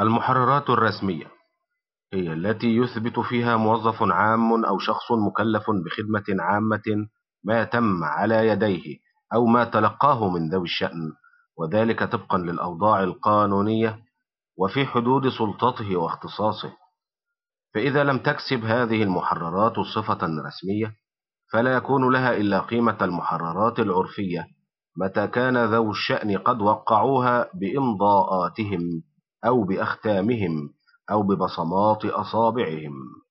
المحررات الرسمية هي التي يثبت فيها موظف عام أو شخص مكلف بخدمة عامة ما تم على يديه أو ما تلقاه من ذوي الشأن وذلك طبقا للأوضاع القانونية وفي حدود سلطته واختصاصه. فإذا لم تكسب هذه المحررات صفة رسمية فلا يكون لها إلا قيمة المحررات العرفية متى كان ذو الشأن قد وقعوها بإمضاءاتهم. أو بأختامهم أو ببصمات أصابعهم.